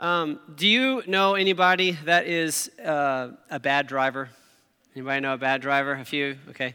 Um, do you know anybody that is uh, a bad driver? Anybody know a bad driver? A few? Okay.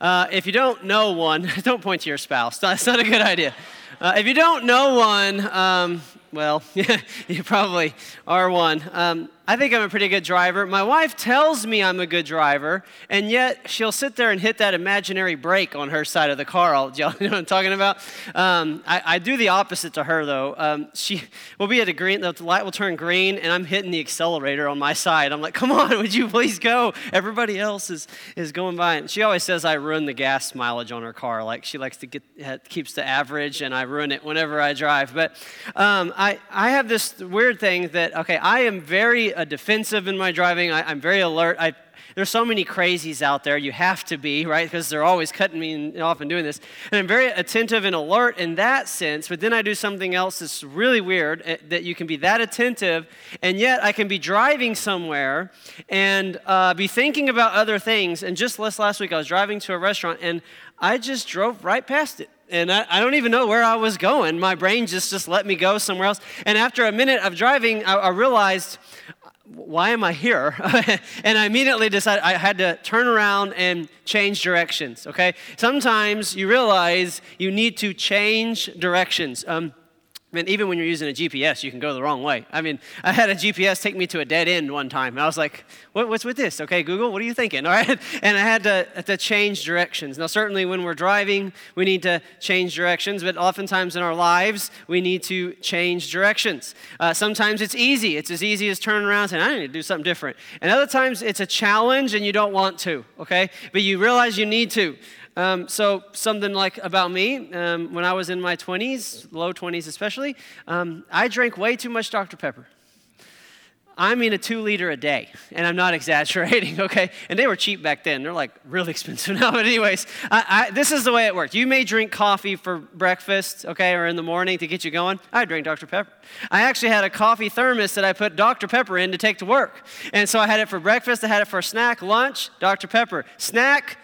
Uh, if you don't know one, don't point to your spouse. That's not a good idea. Uh, if you don't know one, um, well, you probably are one. Um, I think I'm a pretty good driver. My wife tells me I'm a good driver, and yet she'll sit there and hit that imaginary brake on her side of the car. You know what I'm talking about? Um, I, I, do the opposite to her, though. Um, she will be at a green, the light will turn green, and I'm hitting the accelerator on my side. I'm like, come on, would you please go? Everybody else is, is going by. And she always says I ruin the gas mileage on her car. Like she likes to get, keeps the average, and I ruin it whenever I drive. But um, I, I have this weird thing that, okay, I am very uh, defensive in my driving. I, am very alert. I, there's so many crazies out there. You have to be, right? Because they're always cutting me off and doing this. And I'm very attentive and alert in that sense. But then I do something else that's really weird eh, that you can be that attentive, and yet I can be driving somewhere and uh, be thinking about other things. And just last week, I was driving to a restaurant and I just drove right past it and I, I, don't even know where I was going. My brain just, just let me go somewhere else. And after a minute of driving, I, I realized, why am I here? and I immediately decided I had to turn around and change directions, okay? Sometimes you realize you need to change directions. Um, I mean, even when you're using a GPS, you can go the wrong way. I mean, I had a GPS take me to a dead end one time. I was like, what, what's with this? Okay, Google, what are you thinking? All right. And I had to, to change directions. Now, certainly when we're driving, we need to change directions, but oftentimes in our lives, we need to change directions. Uh, sometimes it's easy. It's as easy as turning around and saying, I need to do something different. And other times it's a challenge and you don't want to, okay? But you realize you need to. Um, so, something like about me, um, when I was in my 20s, low 20s especially, um, I drank way too much Dr. Pepper. I mean, a two liter a day, and I'm not exaggerating, okay? And they were cheap back then. They're like really expensive now. But, anyways, I, I, this is the way it worked. You may drink coffee for breakfast, okay, or in the morning to get you going. I drink Dr. Pepper. I actually had a coffee thermos that I put Dr. Pepper in to take to work. And so I had it for breakfast, I had it for a snack, lunch, Dr. Pepper. Snack,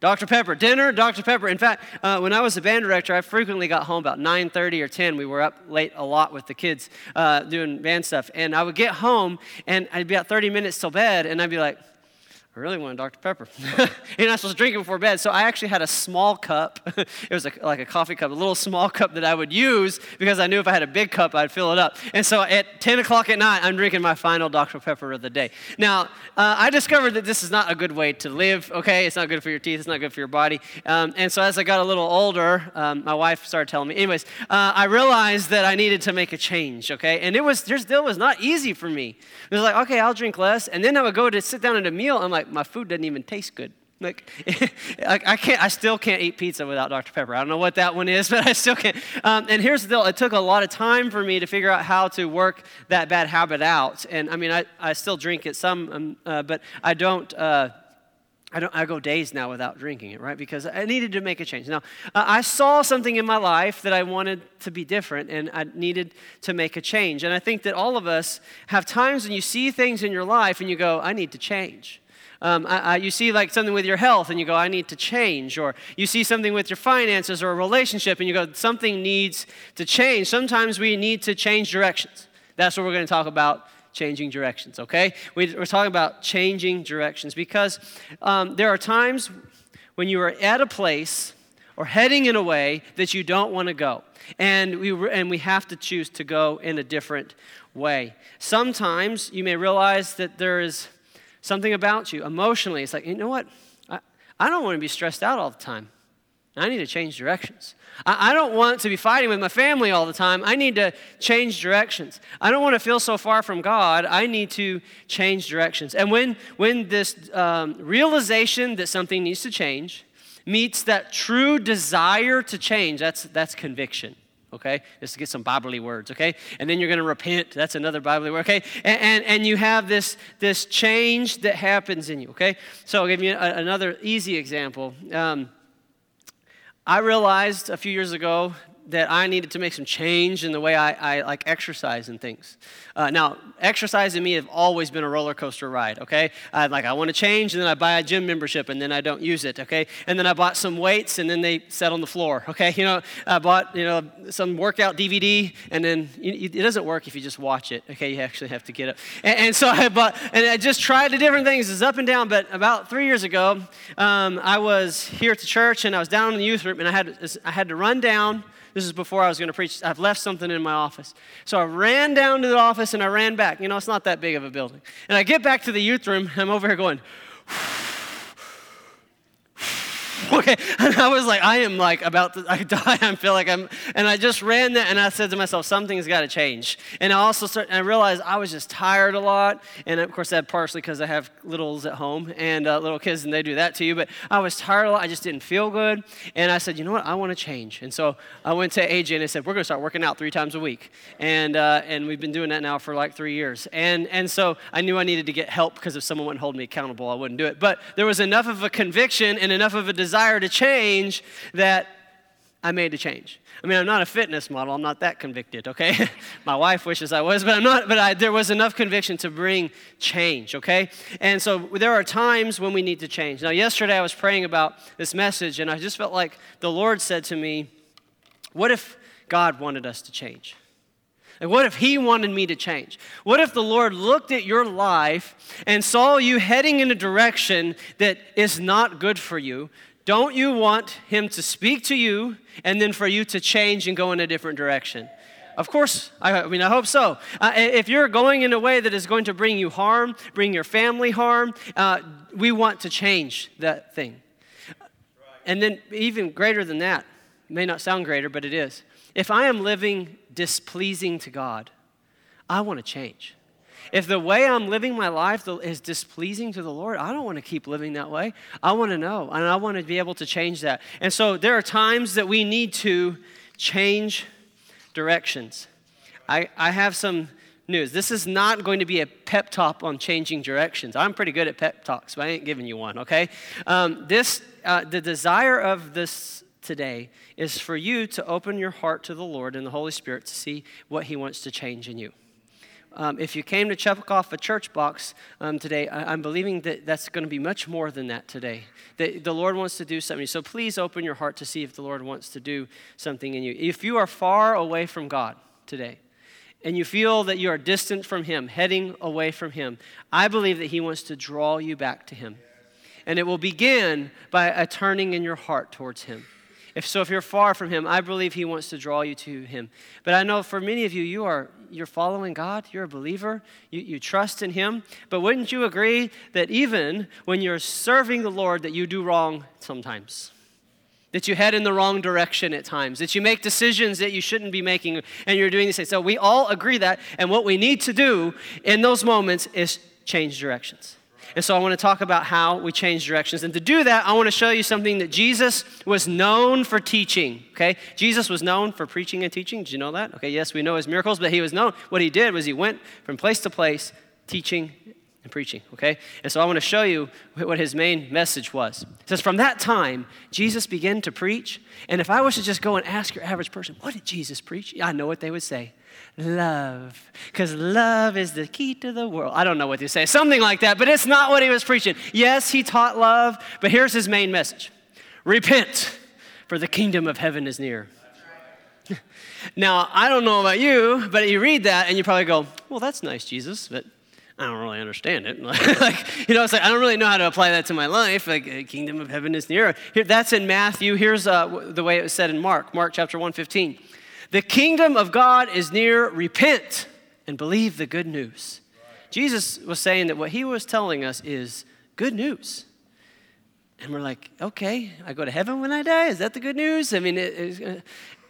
Dr. Pepper, dinner, Dr. Pepper. In fact, uh, when I was a band director, I frequently got home about 9.30 or 10. We were up late a lot with the kids uh, doing band stuff. And I would get home, and I'd be about 30 minutes till bed, and I'd be like, I really want a Dr. Pepper. You're not supposed to drink it before bed. So I actually had a small cup. it was a, like a coffee cup, a little small cup that I would use because I knew if I had a big cup, I'd fill it up. And so at 10 o'clock at night, I'm drinking my final Dr. Pepper of the day. Now, uh, I discovered that this is not a good way to live, okay? It's not good for your teeth, it's not good for your body. Um, and so as I got a little older, um, my wife started telling me, anyways, uh, I realized that I needed to make a change, okay? And it was, still was not easy for me. It was like, okay, I'll drink less. And then I would go to sit down at a meal, I'm like, my food doesn't even taste good. Like, I can't, I still can't eat pizza without Dr. Pepper. I don't know what that one is, but I still can't. Um, and here's the deal it took a lot of time for me to figure out how to work that bad habit out. And I mean, I, I still drink it some, um, uh, but I don't. Uh, I, don't, I go days now without drinking it, right? Because I needed to make a change. Now, uh, I saw something in my life that I wanted to be different, and I needed to make a change. And I think that all of us have times when you see things in your life and you go, I need to change. Um, I, I, you see like something with your health and you go, I need to change. Or you see something with your finances or a relationship and you go, something needs to change. Sometimes we need to change directions. That's what we're going to talk about changing directions, okay? We, are talking about changing directions because um, there are times when you are at a place or heading in a way that you don't want to go. And we, and we have to choose to go in a different way. Sometimes you may realize that there is something about you emotionally. It's like, you know what? I, I don't want to be stressed out all the time. I need to change directions. I, I don't want to be fighting with my family all the time. I need to change directions. I don't want to feel so far from God. I need to change directions. And when, when this um, realization that something needs to change meets that true desire to change, that's, that's conviction okay? Just to get some Biblically words, okay? And then you're going to repent. That's another Biblically word, okay? And, and, and, you have this, this change that happens in you, okay? So I'll give you a, another easy example. Um, I realized a few years ago that I needed to make some change in the way I, I like exercise and things. Uh, now, exercise and me have always been a roller coaster ride. Okay, I like I want to change, and then I buy a gym membership, and then I don't use it. Okay, and then I bought some weights, and then they set on the floor. Okay, you know, I bought you know some workout DVD, and then it doesn't work if you just watch it. Okay, you actually have to get up. And, and so I bought, and I just tried the different things. It's up and down. But about three years ago, um, I was here at the church, and I was down in the youth room, and I had I had to run down this is before I was going to preach. I've left something in my office. So I ran down to the office and I ran back. You know, it's not that big of a building. And I get back to the youth room. I'm over here going, okay. And I was like, I am like about to I die. I feel like I'm, and I just ran there and I said to myself, something's got to change. And I also started, and I realized I was just tired a lot. And of course, that partially because I have littles at home and uh, little kids and they do that to you. But I was tired a lot. I just didn't feel good. And I said, you know what? I want to change. And so I went to AJ and I said, we're going to start working out three times a week. And, uh, and we've been doing that now for like three years. And, and so I knew I needed to get help because if someone wouldn't hold me accountable, I wouldn't do it. But there was enough of a conviction and enough of a desire to change that I made a change. I mean, I'm not a fitness model. I'm not that convicted, okay? My wife wishes I was, but I'm not. But I, there was enough conviction to bring change, okay? And so there are times when we need to change. Now, yesterday I was praying about this message, and I just felt like the Lord said to me, What if God wanted us to change? Like, what if He wanted me to change? What if the Lord looked at your life and saw you heading in a direction that is not good for you? Don't you want Him to speak to you and then for you to change and go in a different direction? Of course, I, mean, I hope so. Uh, if you're going in a way that is going to bring you harm, bring your family harm, uh, we want to change that thing. And then, even greater than that, may not sound greater, but it is. If I am living displeasing to God, I want to change. If the way I'm living my life is displeasing to the Lord, I don't want to keep living that way. I want to know, and I want to be able to change that. And so there are times that we need to change directions. I, I have some news. This is not going to be a pep talk on changing directions. I'm pretty good at pep talks, but I ain't giving you one, okay? Um, this, uh, the desire of this today is for you to open your heart to the Lord and the Holy Spirit to see what He wants to change in you. Um, if you came to check off a church box um, today, I, am believing that that's going to be much more than that today. That the Lord wants to do something. So please open your heart to see if the Lord wants to do something in you. If you are far away from God today, and you feel that you are distant from Him, heading away from Him, I believe that He wants to draw you back to Him. And it will begin by a turning in your heart towards Him. If so, if you're far from Him, I believe He wants to draw you to Him. But I know for many of you, you are you're following God, you're a believer, you, you trust in Him. But wouldn't you agree that even when you're serving the Lord, that you do wrong sometimes? That you head in the wrong direction at times, that you make decisions that you shouldn't be making, and you're doing these things. So we all agree that, and what we need to do in those moments is change directions. And so I want to talk about how we change directions. And to do that, I want to show you something that Jesus was known for teaching. Okay? Jesus was known for preaching and teaching. Did you know that? Okay, yes, we know his miracles, but he was known. What he did was he went from place to place teaching and preaching. Okay? And so I want to show you what his main message was. It says, From that time, Jesus began to preach. And if I was to just go and ask your average person, What did Jesus preach? I know what they would say love. Because love is the key to the world. I don't know what to say, something like that, but it's not what he was preaching. Yes, he taught love, but here's his main message Repent, for the kingdom of heaven is near. now, I don't know about you, but you read that and you probably go, Well, that's nice, Jesus, but I don't really understand it. like, you know, it's like I don't really know how to apply that to my life. Like, the kingdom of heaven is near. Here, that's in Matthew. Here's uh, the way it was said in Mark, Mark chapter 115. The kingdom of God is near. Repent and believe the good news. Jesus was saying that what he was telling us is good news. And we're like, okay, I go to heaven when I die? Is that the good news? I mean, it, uh,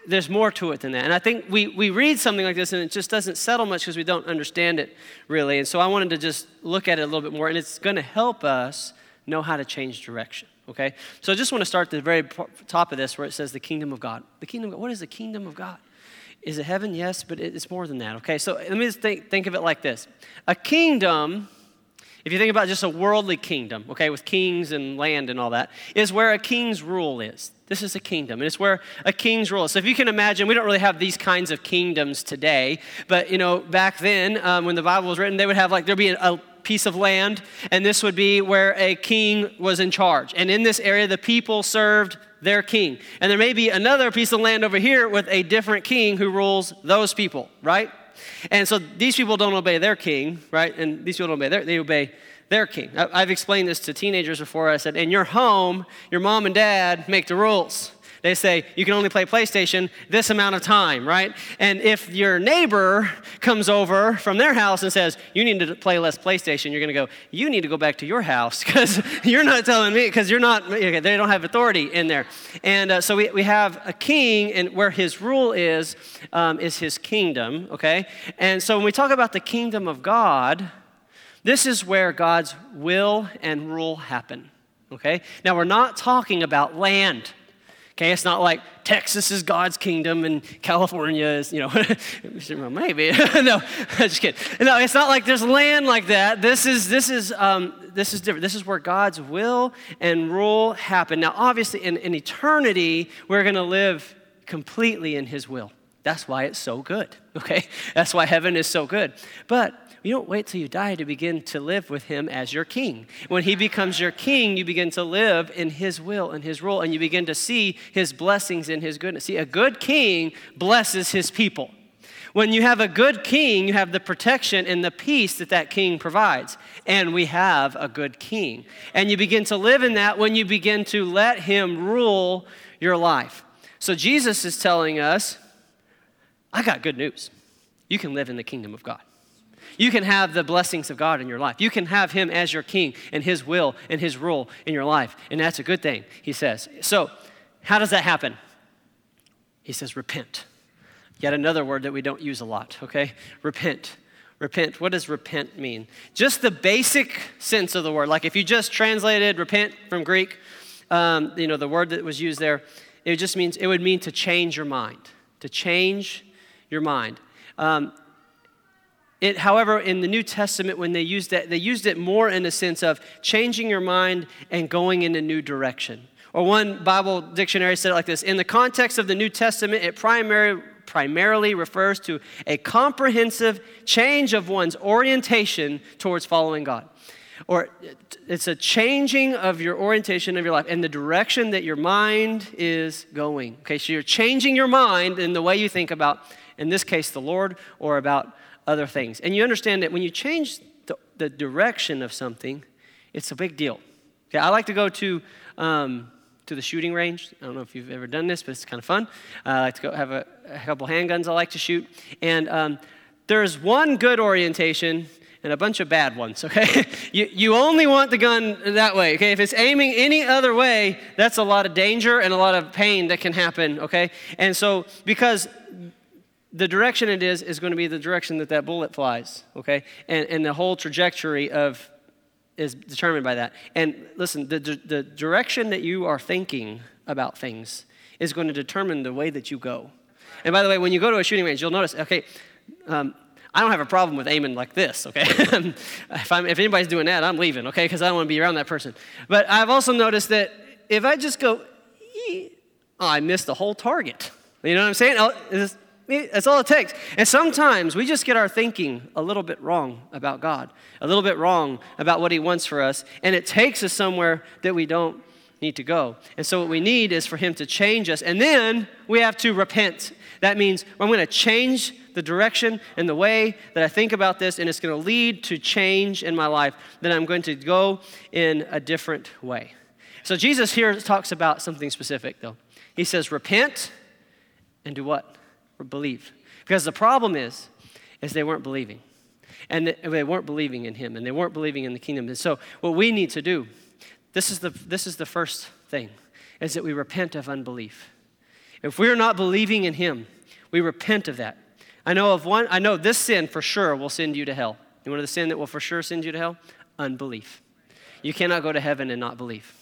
there's more to it than that. And I think we, we read something like this and it just doesn't settle much because we don't understand it really. And so I wanted to just look at it a little bit more, and it's going to help us know how to change direction. Okay? So I just want to start at the very top of this where it says the kingdom of God. The kingdom of God. What is the kingdom of God? Is it heaven? Yes, but it's more than that. Okay, so let me just think, think of it like this a kingdom. If you think about just a worldly kingdom, okay, with kings and land and all that, is where a king's rule is. This is a kingdom, and it's where a king's rule. So if you can imagine, we don't really have these kinds of kingdoms today, but you know, back then um, when the Bible was written, they would have like there'd be a piece of land, and this would be where a king was in charge. And in this area, the people served their king. And there may be another piece of land over here with a different king who rules those people, right? And so these people don't obey their king, right? And these people don't obey their, they obey their king. I've explained this to teenagers before. I said, in your home, your mom and dad make the rules. They say you can only play PlayStation this amount of time, right? And if your neighbor comes over from their house and says, you need to play less PlayStation, you're going to go, you need to go back to your house because you're not telling me, because you're not, okay, they don't have authority in there. And uh, so we, we have a king, and where his rule is, um, is his kingdom, okay? And so when we talk about the kingdom of God, this is where God's will and rule happen. Okay? Now, we're not talking about land. Okay, it's not like Texas is God's kingdom and California is, you know, maybe. no, just kidding. No, it's not like there's land like that. This is this is um, this is different. This is where God's will and rule happen. Now, obviously, in, in eternity, we're going to live completely in His will. That's why it's so good. Okay, that's why heaven is so good. But you don't wait till you die to begin to live with him as your king. When he becomes your king, you begin to live in his will and his rule, and you begin to see his blessings and his goodness. See, a good king blesses his people. When you have a good king, you have the protection and the peace that that king provides. And we have a good king. And you begin to live in that when you begin to let him rule your life. So Jesus is telling us, I got good news. You can live in the kingdom of God. You can have the blessings of God in your life. You can have Him as your king and His will and His rule in your life. And that's a good thing, He says. So, how does that happen? He says, repent. Yet another word that we don't use a lot, okay? Repent. Repent. What does repent mean? Just the basic sense of the word. Like if you just translated repent from Greek, um, you know, the word that was used there, it just means, it would mean to change your mind. To change your mind. Um, it, however, in the New Testament, when they used that, they used it more in the sense of changing your mind and going in a new direction. Or one Bible dictionary said it like this In the context of the New Testament, it primary, primarily refers to a comprehensive change of one's orientation towards following God. Or it's a changing of your orientation of your life and the direction that your mind is going. Okay, so you're changing your mind in the way you think about, in this case, the Lord or about other things. And you understand that when you change the, the direction of something, it's a big deal. Okay, I like to go to, um, to the shooting range. I don't know if you've ever done this, but it's kind of fun. Uh, I like to go have a, a, couple handguns I like to shoot. And um, there's one good orientation and a bunch of bad ones, okay? you, you only want the gun that way, okay? If it's aiming any other way, that's a lot of danger and a lot of pain that can happen, okay? And so, because the direction it is is going to be the direction that that bullet flies, okay? And, and the whole trajectory of is determined by that. And listen, the, the direction that you are thinking about things is going to determine the way that you go. And by the way, when you go to a shooting range, you'll notice, okay, um, I don't have a problem with aiming like this, okay? if, I'm, if anybody's doing that, I'm leaving, okay? Because I don't want to be around that person. But I've also noticed that if I just go, oh, I missed the whole target. You know what I'm saying? Oh, that's all it takes. And sometimes we just get our thinking a little bit wrong about God, a little bit wrong about what He wants for us, and it takes us somewhere that we don't need to go. And so, what we need is for Him to change us, and then we have to repent. That means I'm going to change the direction and the way that I think about this, and it's going to lead to change in my life. Then I'm going to go in a different way. So, Jesus here talks about something specific, though. He says, Repent and do what? Believe. Because the problem is, is they weren't believing. And they weren't believing in him, and they weren't believing in the kingdom. And so what we need to do, this is the, this is the first thing, is that we repent of unbelief. If we're not believing in him, we repent of that. I know of one, I know this sin for sure will send you to hell. You want the sin that will for sure send you to hell? Unbelief. You cannot go to heaven and not believe.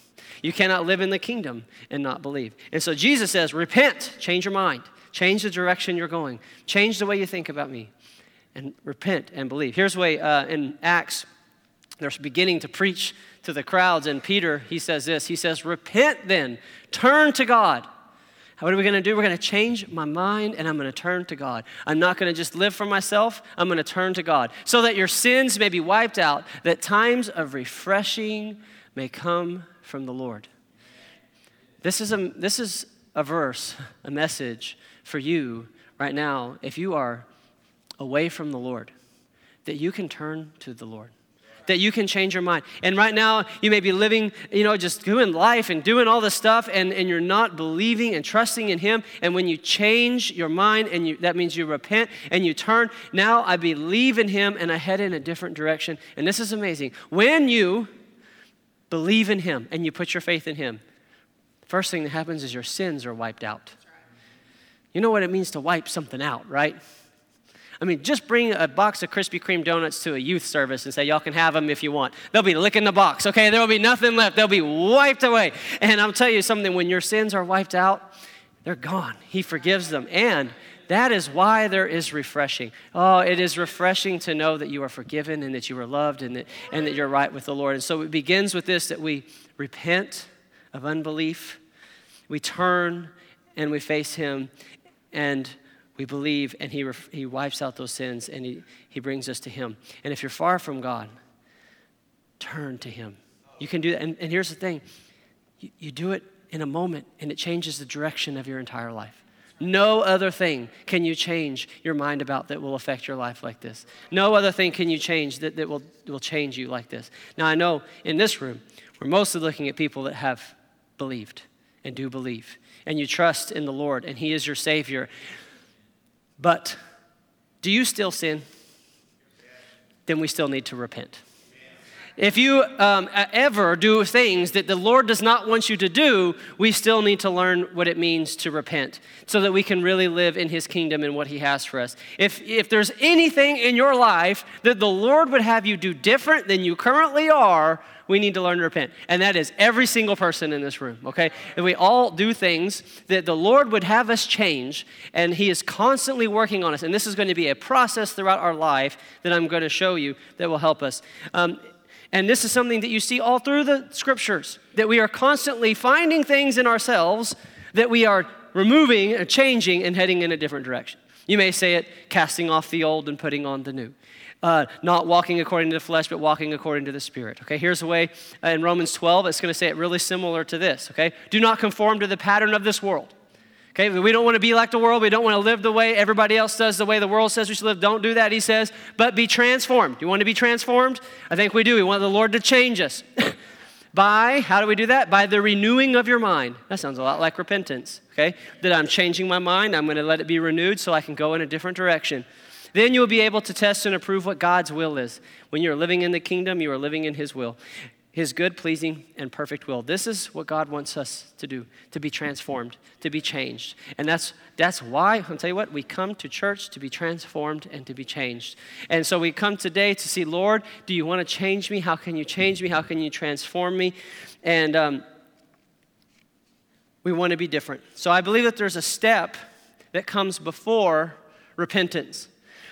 You cannot live in the kingdom and not believe. And so Jesus says, repent, change your mind. Change the direction you're going. Change the way you think about me. And repent and believe. Here's the way uh, in Acts they're beginning to preach to the crowds, and Peter, he says this He says, Repent then, turn to God. What are we going to do? We're going to change my mind and I'm going to turn to God. I'm not going to just live for myself. I'm going to turn to God so that your sins may be wiped out, that times of refreshing may come from the Lord. This is a, this is a verse, a message for you right now if you are away from the Lord, that you can turn to the Lord that you can change your mind. And right now, you may be living, you know, just doing life and doing all this stuff, and, and you're not believing and trusting in Him. And when you change your mind, and you, that means you repent and you turn, now I believe in Him and I head in a different direction. And this is amazing. When you believe in Him and you put your faith in Him, first thing that happens is your sins are wiped out. You know what it means to wipe something out, right? I mean, just bring a box of Krispy Kreme donuts to a youth service and say, y'all can have them if you want. They'll be licking the box, okay? There will be nothing left. They'll be wiped away. And I'll tell you something when your sins are wiped out, they're gone. He forgives them. And that is why there is refreshing. Oh, it is refreshing to know that you are forgiven and that you are loved and that, and that you're right with the Lord. And so it begins with this that we repent of unbelief, we turn and we face Him. And we believe, and he, ref- he wipes out those sins and he, he brings us to Him. And if you're far from God, turn to Him. You can do that. And, and here's the thing you, you do it in a moment, and it changes the direction of your entire life. No other thing can you change your mind about that will affect your life like this. No other thing can you change that, that will, will change you like this. Now, I know in this room, we're mostly looking at people that have believed and do believe, and you trust in the Lord, and He is your Savior. But do you still sin? Then we still need to repent. If you um, ever do things that the Lord does not want you to do, we still need to learn what it means to repent so that we can really live in His kingdom and what He has for us. If, if there's anything in your life that the Lord would have you do different than you currently are, we need to learn to repent. And that is every single person in this room, okay? And we all do things that the Lord would have us change, and He is constantly working on us. And this is going to be a process throughout our life that I'm going to show you that will help us. Um, and this is something that you see all through the scriptures that we are constantly finding things in ourselves that we are removing and changing and heading in a different direction. You may say it casting off the old and putting on the new uh, not walking according to the flesh, but walking according to the Spirit. Okay, here's the way uh, in Romans 12, it's going to say it really similar to this. Okay, do not conform to the pattern of this world. Okay, we don't want to be like the world. We don't want to live the way everybody else does, the way the world says we should live. Don't do that, he says, but be transformed. Do you want to be transformed? I think we do. We want the Lord to change us. By, how do we do that? By the renewing of your mind. That sounds a lot like repentance, okay? That I'm changing my mind, I'm going to let it be renewed so I can go in a different direction. Then you will be able to test and approve what God's will is. When you're living in the kingdom, you are living in His will, His good, pleasing, and perfect will. This is what God wants us to do to be transformed, to be changed. And that's, that's why, I'll tell you what, we come to church to be transformed and to be changed. And so we come today to see, Lord, do you want to change me? How can you change me? How can you transform me? And um, we want to be different. So I believe that there's a step that comes before repentance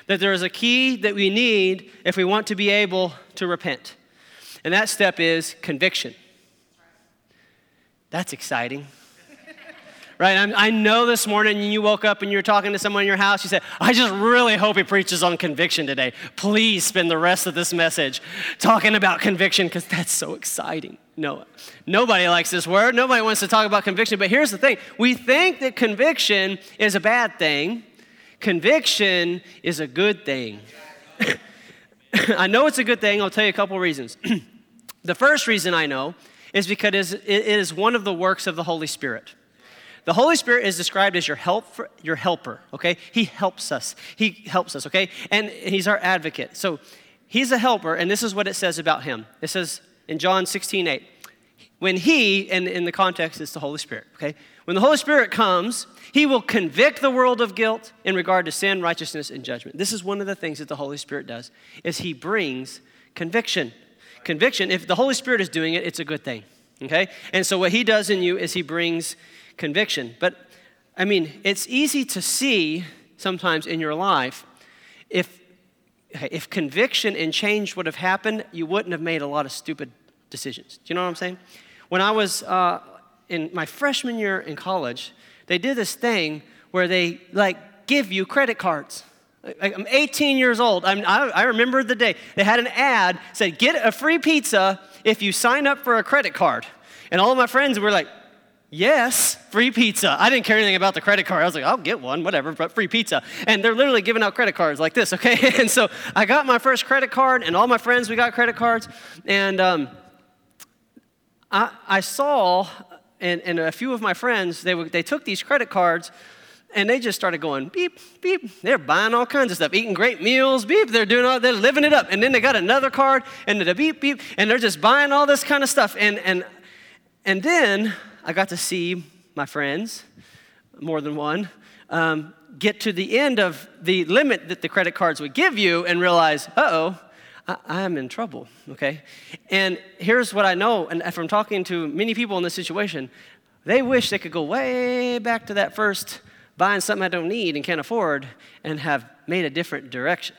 that there is a key that we need if we want to be able to repent. And that step is conviction. That's exciting. right? I'm, i know this morning you woke up and you were talking to someone in your house. You said, I just really hope he preaches on conviction today. Please spend the rest of this message talking about conviction because that's so exciting. No, nobody likes this word. Nobody wants to talk about conviction. But here's the thing we think that conviction is a bad thing Conviction is a good thing. I know it's a good thing. I'll tell you a couple reasons. the first reason I know is because it is one of the works of the Holy Spirit. The Holy Spirit is described as your help, your helper. Okay, He helps us. He helps us. Okay, and He's our advocate. So He's a helper, and this is what it says about Him. It says in John 16, 8, when He, and in the context, it's the Holy Spirit. Okay, when the Holy Spirit comes, he will convict the world of guilt in regard to sin, righteousness, and judgment. This is one of the things that the Holy Spirit does, is he brings conviction. Conviction, if the Holy Spirit is doing it, it's a good thing. Okay? And so what he does in you is he brings conviction. But I mean, it's easy to see sometimes in your life if if conviction and change would have happened, you wouldn't have made a lot of stupid decisions. Do you know what I'm saying? When I was uh, in my freshman year in college, they did this thing where they like give you credit cards. I'm 18 years old. I'm, I, I remember the day. They had an ad said, "Get a free pizza if you sign up for a credit card." And all of my friends were like, Yes, free pizza. I didn't care anything about the credit card. I was like, I'll get one, whatever, but free pizza. And they're literally giving out credit cards like this, okay? And so I got my first credit card, and all my friends, we got credit cards. And um, I, I saw, and, and a few of my friends, they, they took these credit cards and they just started going beep, beep. They're buying all kinds of stuff, eating great meals, beep. They're doing all, they're living it up. And then they got another card and the beep, beep, and they're just buying all this kind of stuff. And, and, and then I got to see my friends, more than one, um, get to the end of the limit that the credit cards would give you and realize, uh oh, I, am in trouble, okay? And here's what I know, and from talking to many people in this situation, they wish they could go way back to that first buying something I don't need and can't afford and have made a different direction.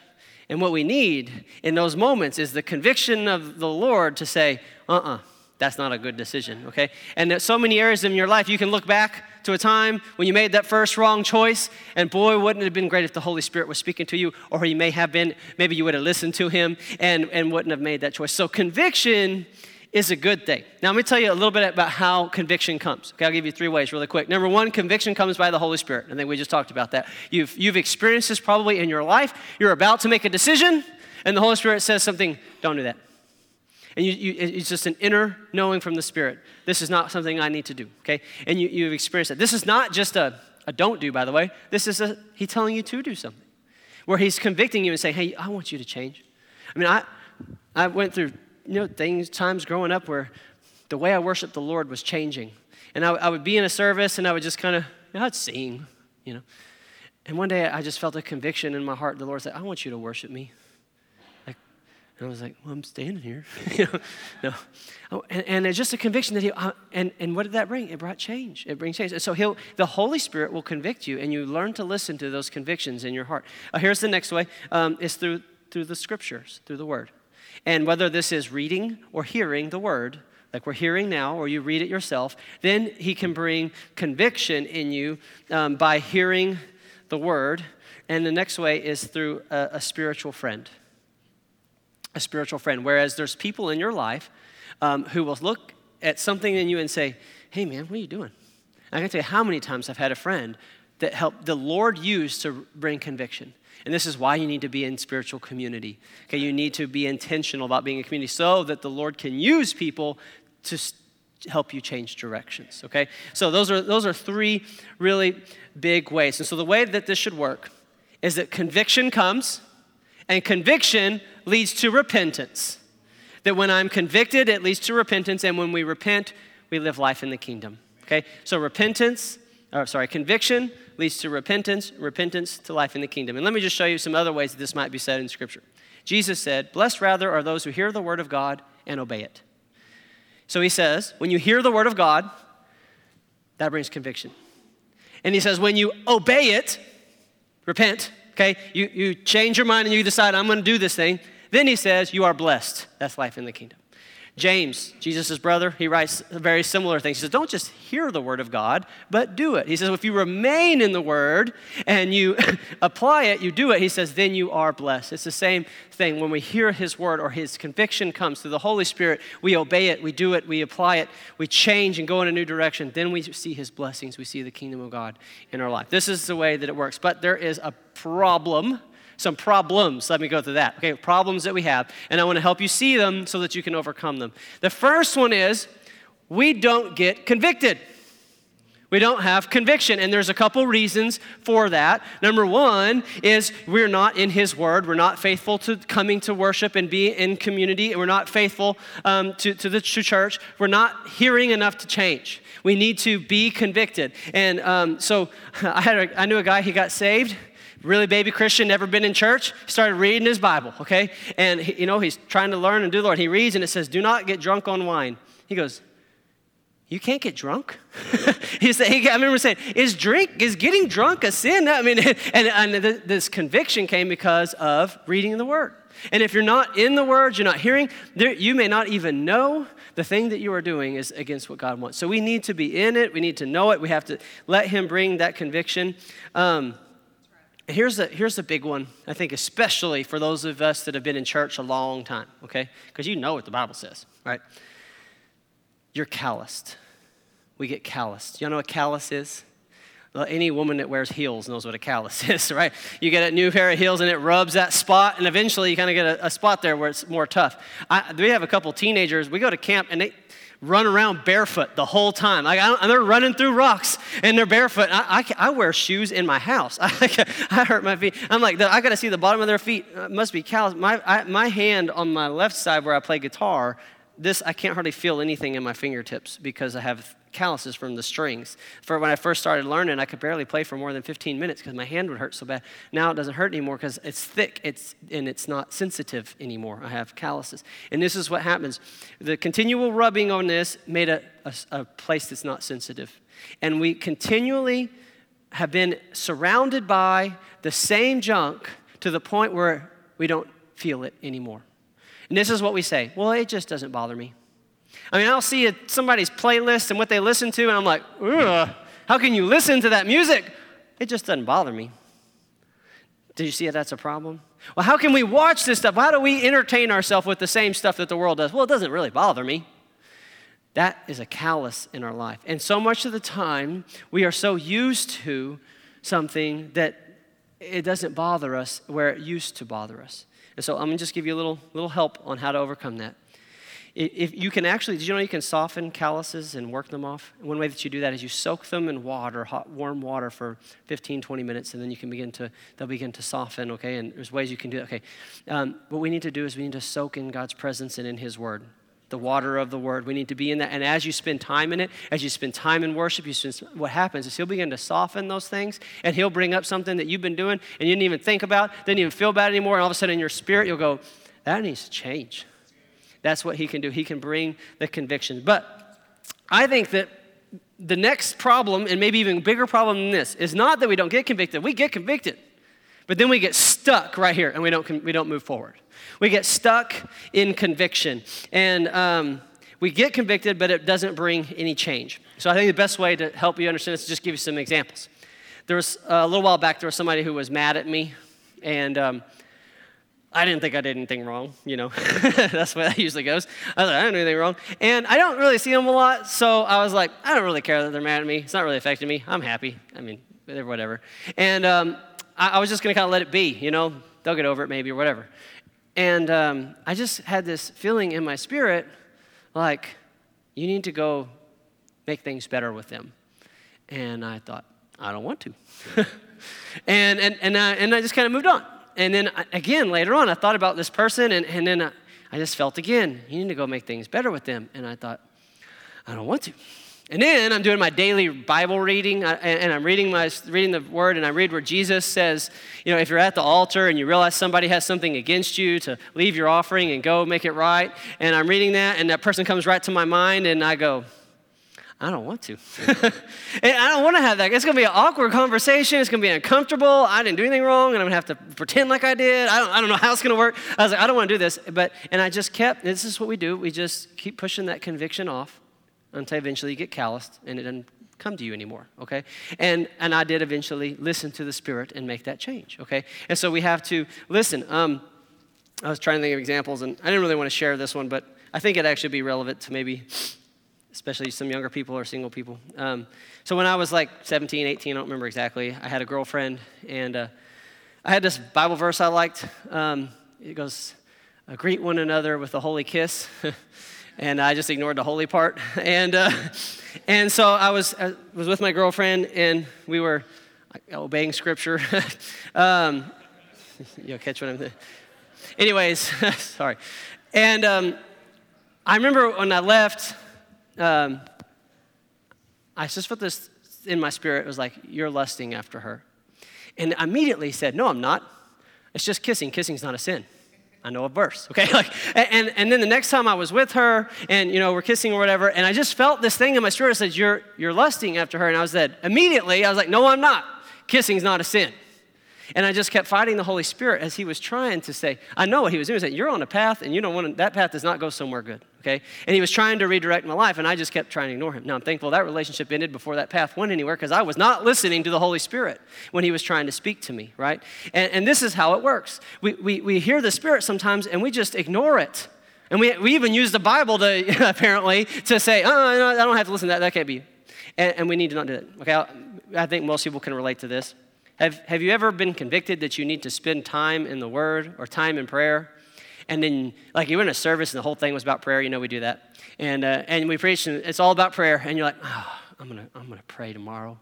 And what we need in those moments is the conviction of the Lord to say, uh uh-uh, uh that's not a good decision, okay? And so many areas in your life you can look back to a time when you made that first wrong choice, and boy, wouldn't it have been great if the Holy Spirit was speaking to you, or he may have been, maybe you would have listened to him and, and wouldn't have made that choice. So conviction is a good thing. Now, let me tell you a little bit about how conviction comes. Okay, I'll give you three ways really quick. Number one, conviction comes by the Holy Spirit. I think we just talked about that. You've, you've experienced this probably in your life. You're about to make a decision, and the Holy Spirit says something, don't do that. And you, you, it's just an inner knowing from the Spirit. This is not something I need to do, okay? And you, you've experienced it. This is not just a, a don't do, by the way. This is a, He telling you to do something, where He's convicting you and saying, hey, I want you to change. I mean, I, I went through, you know, things, times growing up where the way I worshiped the Lord was changing. And I, I would be in a service and I would just kind of, you know, I'd sing, you know. And one day I just felt a conviction in my heart. The Lord said, I want you to worship me. And I was like, well, I'm standing here. no. Oh, and, and it's just a conviction that he, uh, and, and what did that bring? It brought change. It brings change. And so he'll, the Holy Spirit will convict you, and you learn to listen to those convictions in your heart. Uh, here's the next way um, is through, through the scriptures, through the word. And whether this is reading or hearing the word, like we're hearing now, or you read it yourself, then he can bring conviction in you um, by hearing the word. And the next way is through a, a spiritual friend a spiritual friend. Whereas there's people in your life um, who will look at something in you and say, hey, man, what are you doing? I can tell you how many times I've had a friend that helped the Lord use to bring conviction. And this is why you need to be in spiritual community. Okay, you need to be intentional about being a community so that the Lord can use people to help you change directions. Okay, so those are those are three really big ways. And so the way that this should work is that conviction comes, and conviction leads to repentance. That when I'm convicted, it leads to repentance, and when we repent, we live life in the kingdom. Okay? So repentance, or sorry, conviction leads to repentance, repentance to life in the kingdom. And let me just show you some other ways that this might be said in Scripture. Jesus said, Blessed rather are those who hear the word of God and obey it. So he says, when you hear the word of God, that brings conviction. And he says, when you obey it, repent, okay, you, you change your mind and you decide, I'm going to do this thing, then he says, You are blessed. That's life in the kingdom. James, Jesus' brother, he writes very similar things. He says, Don't just hear the word of God, but do it. He says, If you remain in the word and you apply it, you do it, he says, then you are blessed. It's the same thing. When we hear his word or his conviction comes through the Holy Spirit, we obey it, we do it, we apply it, we change and go in a new direction. Then we see his blessings, we see the kingdom of God in our life. This is the way that it works. But there is a problem some problems. Let me go through that. Okay, problems that we have. And I want to help you see them so that you can overcome them. The first one is we don't get convicted. We don't have conviction, and there's a couple reasons for that. Number one is we're not in His Word. We're not faithful to coming to worship and be in community, and we're not faithful um, to, to the to church. We're not hearing enough to change. We need to be convicted. And um, so I, had a, I knew a guy, he got saved really baby Christian, never been in church, started reading his Bible, okay? And, he, you know, he's trying to learn and do the Lord. He reads and it says, Do not get drunk on wine. He goes, you can't get drunk. he said, I remember saying, is drink, is getting drunk a sin? I mean, and, and this conviction came because of reading the word. And if you're not in the word, you're not hearing, there, you may not even know the thing that you are doing is against what God wants. So we need to be in it. We need to know it. We have to let Him bring that conviction. Um, here's a, here's a big one, I think, especially for those of us that have been in church a long time, okay? Because you know what the Bible says, right? You're calloused. We get calloused. Y'all know what callus is? Well, any woman that wears heels knows what a callus is, right? You get a new pair of heels and it rubs that spot, and eventually you kind of get a, a, spot there where it's more tough. I, we have a couple teenagers, we go to camp and they run around barefoot the whole time. Like, and they're running through rocks and they're barefoot. I, I, I, wear shoes in my house. I, I hurt my feet. I'm like, I got to see the bottom of their feet. It must be callous. My, my hand on my left side where I play guitar this, I can't hardly feel anything in my fingertips because I have calluses from the strings. For when I first started learning, I could barely play for more than 15 minutes because my hand would hurt so bad. Now it doesn't hurt anymore because it's thick it's, and it's not sensitive anymore. I have calluses. And this is what happens the continual rubbing on this made a, a, a place that's not sensitive. And we continually have been surrounded by the same junk to the point where we don't feel it anymore. And this is what we say well, it just doesn't bother me. I mean, I'll see a, somebody's playlist and what they listen to, and I'm like, Ugh, how can you listen to that music? It just doesn't bother me. Do you see how that's a problem? Well, how can we watch this stuff? How do we entertain ourselves with the same stuff that the world does? Well, it doesn't really bother me. That is a callus in our life. And so much of the time, we are so used to something that it doesn't bother us where it used to bother us. And so I'm going to just give you a little, little help on how to overcome that. If you can actually, did you know you can soften calluses and work them off? one way that you do that is you soak them in water, hot, warm water for 15, 20 minutes, and then you can begin to, they'll begin to soften, okay? And there's ways you can do it, okay? Um, what we need to do is we need to soak in God's presence and in His Word the water of the word. We need to be in that. And as you spend time in it, as you spend time in worship, you spend, what happens is he'll begin to soften those things and he'll bring up something that you've been doing and you didn't even think about, didn't even feel bad anymore. And all of a sudden in your spirit, you'll go, that needs to change. That's what he can do. He can bring the conviction. But I think that the next problem, and maybe even bigger problem than this, is not that we don't get convicted. We get convicted, but then we get stuck right here and we don't, we don't move forward. We get stuck in conviction. And um, we get convicted, but it doesn't bring any change. So I think the best way to help you understand this is just give you some examples. There was uh, a little while back, there was somebody who was mad at me, and um, I didn't think I did anything wrong, you know. That's the way that usually goes. I was like, I didn't do anything wrong. And I don't really see them a lot, so I was like, I don't really care that they're mad at me. It's not really affecting me. I'm happy. I mean, whatever. And um, I, I was just going to kind of let it be, you know. They'll get over it maybe or whatever. And um, I just had this feeling in my spirit like, you need to go make things better with them. And I thought, I don't want to. and, and, and, I, and I just kind of moved on. And then again, later on, I thought about this person, and, and then I, I just felt again, you need to go make things better with them. And I thought, I don't want to. And then I'm doing my daily Bible reading, and I'm reading, my, reading the word, and I read where Jesus says, you know, if you're at the altar and you realize somebody has something against you, to leave your offering and go make it right. And I'm reading that, and that person comes right to my mind, and I go, I don't want to. I don't want to have that. It's going to be an awkward conversation. It's going to be uncomfortable. I didn't do anything wrong, and I'm going to have to pretend like I did. I don't, I don't know how it's going to work. I was like, I don't want to do this. But, and I just kept, this is what we do. We just keep pushing that conviction off until eventually you get calloused and it doesn't come to you anymore, okay? And, and I did eventually listen to the Spirit and make that change, okay? And so we have to listen. Um, I was trying to think of examples, and I didn't really want to share this one, but I think it'd actually be relevant to maybe, especially some younger people or single people. Um, so when I was like 17, 18, I don't remember exactly, I had a girlfriend, and uh, I had this Bible verse I liked. Um, it goes, greet one another with a holy kiss. and I just ignored the holy part. And, uh, and so I was, I was with my girlfriend, and we were obeying scripture. um, you'll catch what I'm saying. Anyways, sorry. And um, I remember when I left, um, I just felt this in my spirit. It was like, You're lusting after her. And immediately said, No, I'm not. It's just kissing. Kissing's not a sin. I know a verse, okay? Like, and, and then the next time I was with her and, you know, we're kissing or whatever, and I just felt this thing in my spirit that says, you're, you're lusting after her. And I was said, immediately, I was like, no, I'm not. Kissing's not a sin. And I just kept fighting the Holy Spirit as he was trying to say, I know what he was doing. He said, You're on a path and you don't want to, that path does not go somewhere good. Okay? And he was trying to redirect my life, and I just kept trying to ignore him. Now I'm thankful that relationship ended before that path went anywhere because I was not listening to the Holy Spirit when he was trying to speak to me, right? And, and this is how it works. We, we, we hear the Spirit sometimes and we just ignore it. And we, we even use the Bible to, apparently, to say, oh, I don't have to listen to that. That can't be. And, and we need to not do that. Okay? I, I think most people can relate to this. Have, have you ever been convicted that you need to spend time in the Word or time in prayer? And then, like, you were in a service and the whole thing was about prayer. You know, we do that. And, uh, and we preach, and it's all about prayer. And you're like, oh, I'm going to I'm going to pray tomorrow.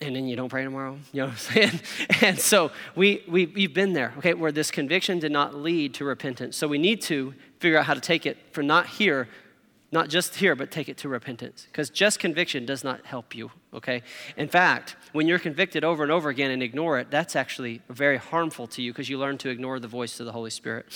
And then you don't pray tomorrow. You know what I'm saying? And so we, we, we've been there, okay, where this conviction did not lead to repentance. So we need to figure out how to take it from not here not just here, but take it to repentance. Because just conviction does not help you, okay? In fact, when you're convicted over and over again and ignore it, that's actually very harmful to you because you learn to ignore the voice of the Holy Spirit.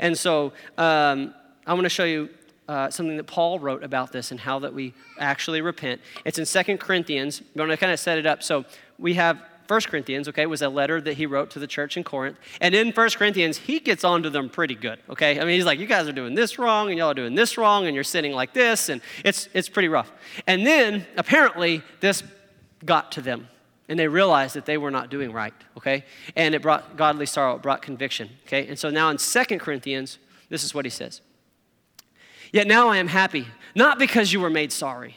And so um, I want to show you uh, something that Paul wrote about this and how that we actually repent. It's in Second Corinthians. I'm going to kind of set it up. So we have 1 Corinthians, okay, was a letter that he wrote to the church in Corinth. And in 1 Corinthians, he gets onto them pretty good, okay? I mean, he's like, you guys are doing this wrong, and y'all are doing this wrong, and you're sinning like this, and it's, it's pretty rough. And then, apparently, this got to them, and they realized that they were not doing right, okay? And it brought godly sorrow, it brought conviction, okay? And so now in 2 Corinthians, this is what he says. Yet now I am happy, not because you were made sorry,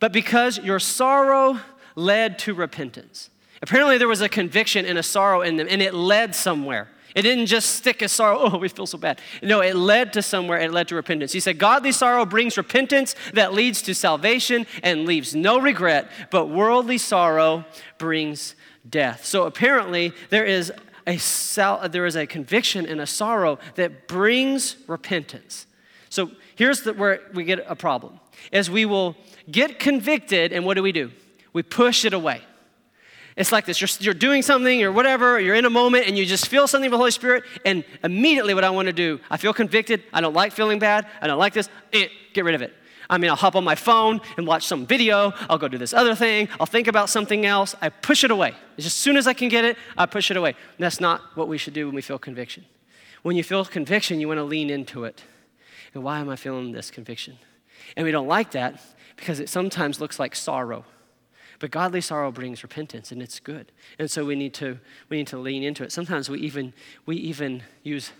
but because your sorrow led to repentance. Apparently, there was a conviction and a sorrow in them, and it led somewhere. It didn't just stick a sorrow, oh, we feel so bad. No, it led to somewhere, it led to repentance. He said, Godly sorrow brings repentance that leads to salvation and leaves no regret, but worldly sorrow brings death. So apparently, there is a, sal- there is a conviction and a sorrow that brings repentance. So here's the, where we get a problem. As we will get convicted, and what do we do? We push it away. It's like this you're, you're doing something or whatever, you're in a moment and you just feel something of the Holy Spirit, and immediately what I want to do, I feel convicted, I don't like feeling bad, I don't like this, eh, get rid of it. I mean, I'll hop on my phone and watch some video, I'll go do this other thing, I'll think about something else, I push it away. As soon as I can get it, I push it away. And that's not what we should do when we feel conviction. When you feel conviction, you want to lean into it. And why am I feeling this conviction? And we don't like that because it sometimes looks like sorrow. But godly sorrow brings repentance, and it's good. And so we need to, we need to lean into it. Sometimes we even, we even use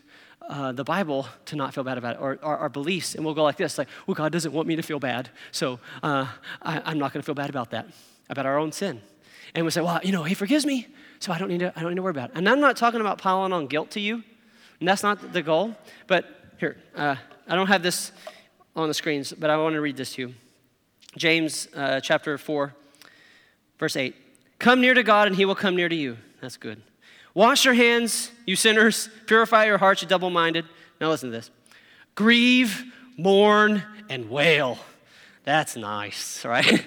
uh, the Bible to not feel bad about it, or our, our, beliefs, and we'll go like this, like, well, God doesn't want me to feel bad, so uh, I, am not going to feel bad about that, about our own sin. And we say, well, you know, He forgives me, so I don't need to, I don't need to worry about it. And I'm not talking about piling on guilt to you, and that's not the goal. But here, uh, I don't have this on the screens, but I want to read this to you. James uh, chapter 4, Verse 8 Come near to God, and he will come near to you. That's good. Wash your hands, you sinners. Purify your hearts, you double minded. Now listen to this grieve, mourn, and wail. That's nice, right?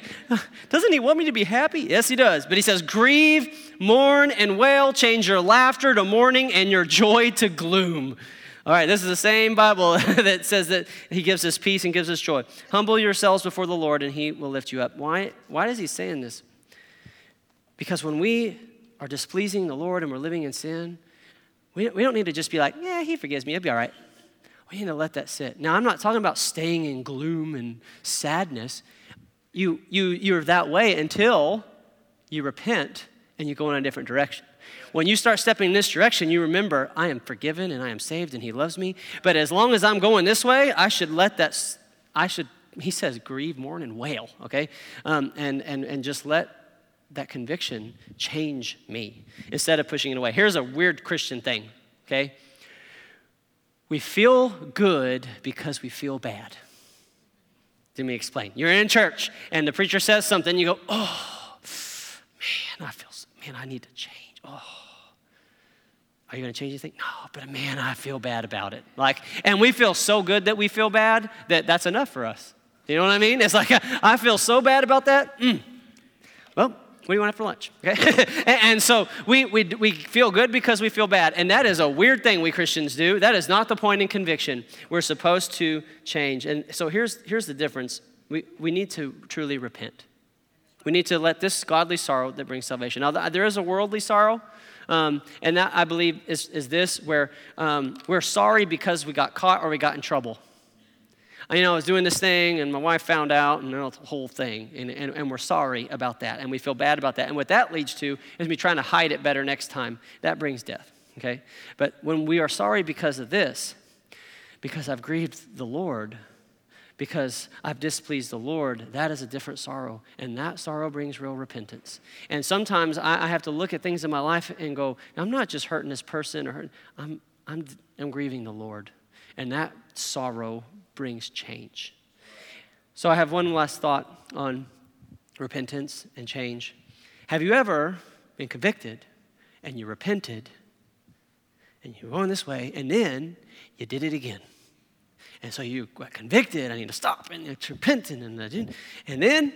Doesn't he want me to be happy? Yes, he does. But he says, Grieve, mourn, and wail. Change your laughter to mourning and your joy to gloom. All right, this is the same Bible that says that he gives us peace and gives us joy. Humble yourselves before the Lord, and he will lift you up. Why, why is he saying this? Because when we are displeasing the Lord and we're living in sin, we, we don't need to just be like, yeah, he forgives me, it'll be all right. We need to let that sit. Now, I'm not talking about staying in gloom and sadness. You, you, you're that way until you repent and you go in a different direction. When you start stepping in this direction, you remember, I am forgiven and I am saved and He loves me. But as long as I'm going this way, I should let that, I should, He says, grieve, mourn, and wail, okay? Um, and, and, and just let that conviction change me instead of pushing it away. Here's a weird Christian thing, okay? We feel good because we feel bad. Let me explain. You're in church and the preacher says something, you go, oh, man, I feel, man, I need to change. Oh. Are you going to change anything? No, but man, I feel bad about it. Like, and we feel so good that we feel bad that that's enough for us. You know what I mean? It's like, I feel so bad about that. Mm. Well, What do you want for lunch? Okay? and, so we, we, we feel good because we feel bad. And that is a weird thing we Christians do. That is not the point in conviction. We're supposed to change. And so here's, here's the difference we, we need to truly repent. We need to let this godly sorrow that brings salvation. Now, there is a worldly sorrow. Um, and that, I believe, is, is this where um, we're sorry because we got caught or we got in trouble you know, I was doing this thing and my wife found out and the whole thing. And, and, and we're sorry about that and we feel bad about that. And what that leads to is me trying to hide it better next time. That brings death, okay? But when we are sorry because of this, because I've grieved the Lord, because I've displeased the Lord, that is a different sorrow. And that sorrow brings real repentance. And sometimes I, I have to look at things in my life and go, I'm not just hurting this person, or hurting, I'm, I'm, I'm grieving the Lord. And that sorrow brings change. So I have one last thought on repentance and change. Have you ever been convicted and you repented and you're going this way and then you did it again? And so you got convicted, I need to stop, and you're repenting, and, and then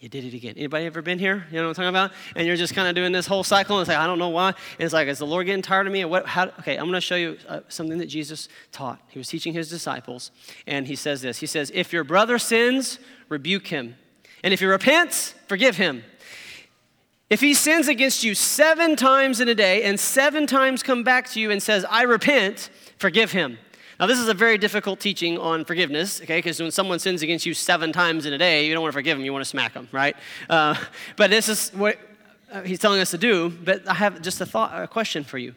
you did it again. Anybody ever been here? You know what I'm talking about? And you're just kind of doing this whole cycle, and it's like, I don't know why. And it's like, is the Lord getting tired of me? what, how, okay, I'm going to show you uh, something that Jesus taught. He was teaching his disciples, and he says this He says, If your brother sins, rebuke him. And if he repents, forgive him. If he sins against you seven times in a day and seven times come back to you and says, I repent, forgive him. Now, this is a very difficult teaching on forgiveness, okay? Because when someone sins against you seven times in a day, you don't want to forgive them, you want to smack them, right? Uh, but this is what uh, he's telling us to do. But I have just a thought, a question for you.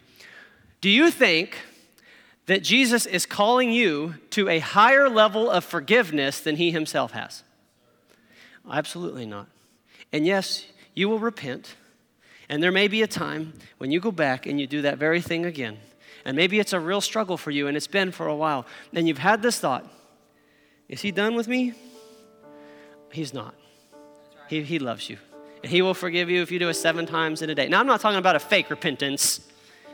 Do you think that Jesus is calling you to a higher level of forgiveness than he himself has? Absolutely not. And yes, you will repent. And there may be a time when you go back and you do that very thing again. And maybe it's a real struggle for you, and it's been for a while. And you've had this thought Is he done with me? He's not. He, he loves you. And he will forgive you if you do it seven times in a day. Now, I'm not talking about a fake repentance.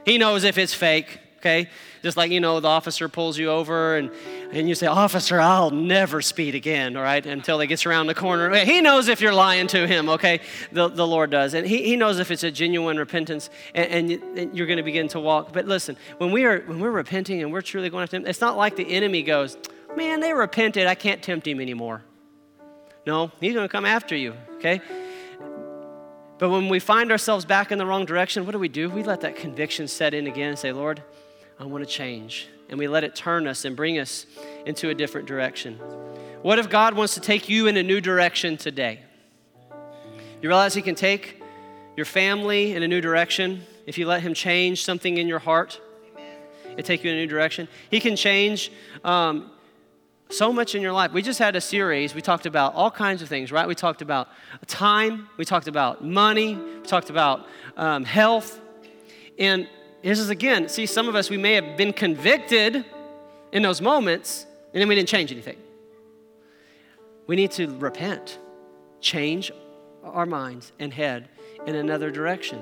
He knows if it's fake okay? Just like, you know, the officer pulls you over and, and you say, Officer, I'll never speed again, all right, until he gets around the corner. He knows if you're lying to him, okay? The, the Lord does. And he, he knows if it's a genuine repentance and, and, and you're going to begin to walk. But listen, when, we are, when we're repenting and we're truly going after him, it's not like the enemy goes, Man, they repented. I can't tempt him anymore. No, he's going to come after you, okay? But when we find ourselves back in the wrong direction, what do we do? We let that conviction set in again and say, Lord, I want to change. And we let it turn us and bring us into a different direction. What if God wants to take you in a new direction today? You realize He can take your family in a new direction if you let Him change something in your heart. It take you in a new direction. He can change um, so much in your life. We just had a series. We talked about all kinds of things, right? We talked about time. We talked about money. We talked about um, health. And this is again, see, some of us, we may have been convicted in those moments, and then we didn't change anything. We need to repent, change our minds and head in another direction.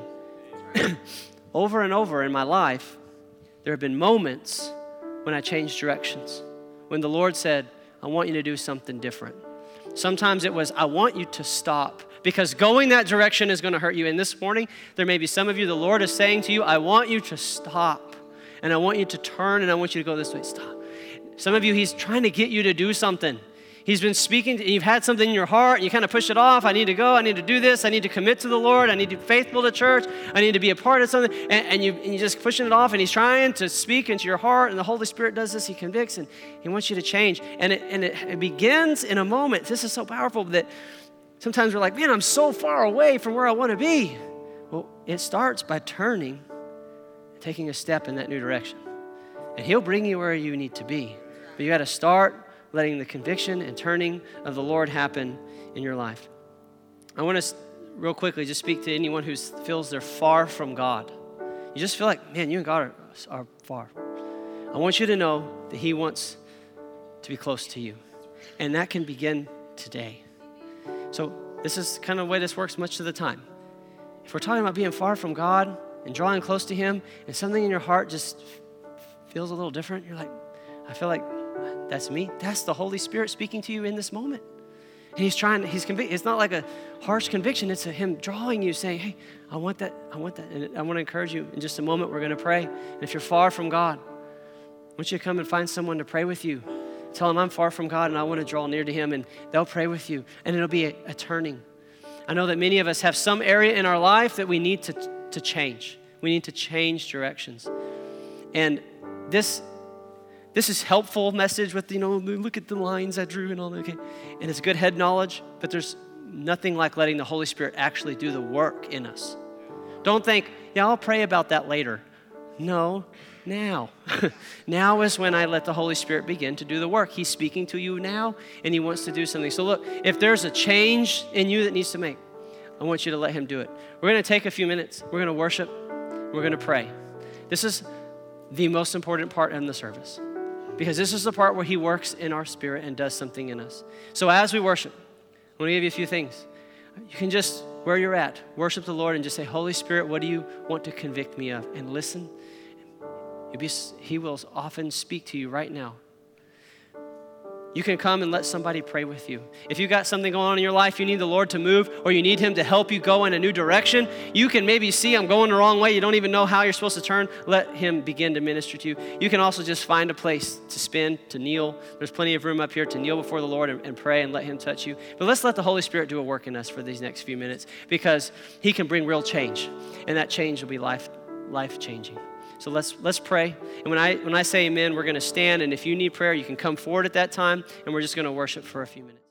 over and over in my life, there have been moments when I changed directions, when the Lord said, I want you to do something different. Sometimes it was, I want you to stop because going that direction is going to hurt you. And this morning, there may be some of you, the Lord is saying to you, I want you to stop. And I want you to turn and I want you to go this way. Stop. Some of you, He's trying to get you to do something. He's been speaking, to, you've had something in your heart, and you kind of push it off. I need to go, I need to do this, I need to commit to the Lord, I need to be faithful to church, I need to be a part of something. And, and, you, and you're just pushing it off, and He's trying to speak into your heart, and the Holy Spirit does this. He convicts, and He wants you to change. And it, and it, it begins in a moment. This is so powerful that Sometimes we're like, man, I'm so far away from where I want to be. Well, it starts by turning, taking a step in that new direction. And He'll bring you where you need to be. But you got to start letting the conviction and turning of the Lord happen in your life. I want to, real quickly, just speak to anyone who feels they're far from God. You just feel like, man, you and God are, are far. I want you to know that He wants to be close to you. And that can begin today. So, this is kind of the way this works much of the time. If we're talking about being far from God and drawing close to Him, and something in your heart just feels a little different, you're like, I feel like that's me. That's the Holy Spirit speaking to you in this moment. And he's trying, he's convict. It's not like a harsh conviction, it's him drawing you, saying, Hey, I want that, I want that. And I want to encourage you in just a moment, we're going to pray. And if you're far from God, I want you to come and find someone to pray with you. Tell them I'm far from God and I want to draw near to Him, and they'll pray with you. And it'll be a, a turning. I know that many of us have some area in our life that we need to, to change. We need to change directions. And this this is helpful message with you know look at the lines I drew and all that. Okay, and it's good head knowledge, but there's nothing like letting the Holy Spirit actually do the work in us. Don't think, yeah, I'll pray about that later. No, now. now is when I let the Holy Spirit begin to do the work. He's speaking to you now, and He wants to do something. So, look, if there's a change in you that needs to make, I want you to let Him do it. We're going to take a few minutes. We're going to worship. We're going to pray. This is the most important part in the service because this is the part where He works in our spirit and does something in us. So, as we worship, I want to give you a few things. You can just, where you're at, worship the Lord and just say, Holy Spirit, what do you want to convict me of? And listen. Be, he will often speak to you right now. You can come and let somebody pray with you. If you've got something going on in your life, you need the Lord to move, or you need Him to help you go in a new direction, you can maybe see I'm going the wrong way. You don't even know how you're supposed to turn. Let Him begin to minister to you. You can also just find a place to spend, to kneel. There's plenty of room up here to kneel before the Lord and, and pray and let Him touch you. But let's let the Holy Spirit do a work in us for these next few minutes because He can bring real change, and that change will be life, life changing. So let's let's pray. And when I when I say amen, we're going to stand and if you need prayer, you can come forward at that time and we're just going to worship for a few minutes.